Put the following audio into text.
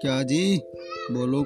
क्या जी? बोलो।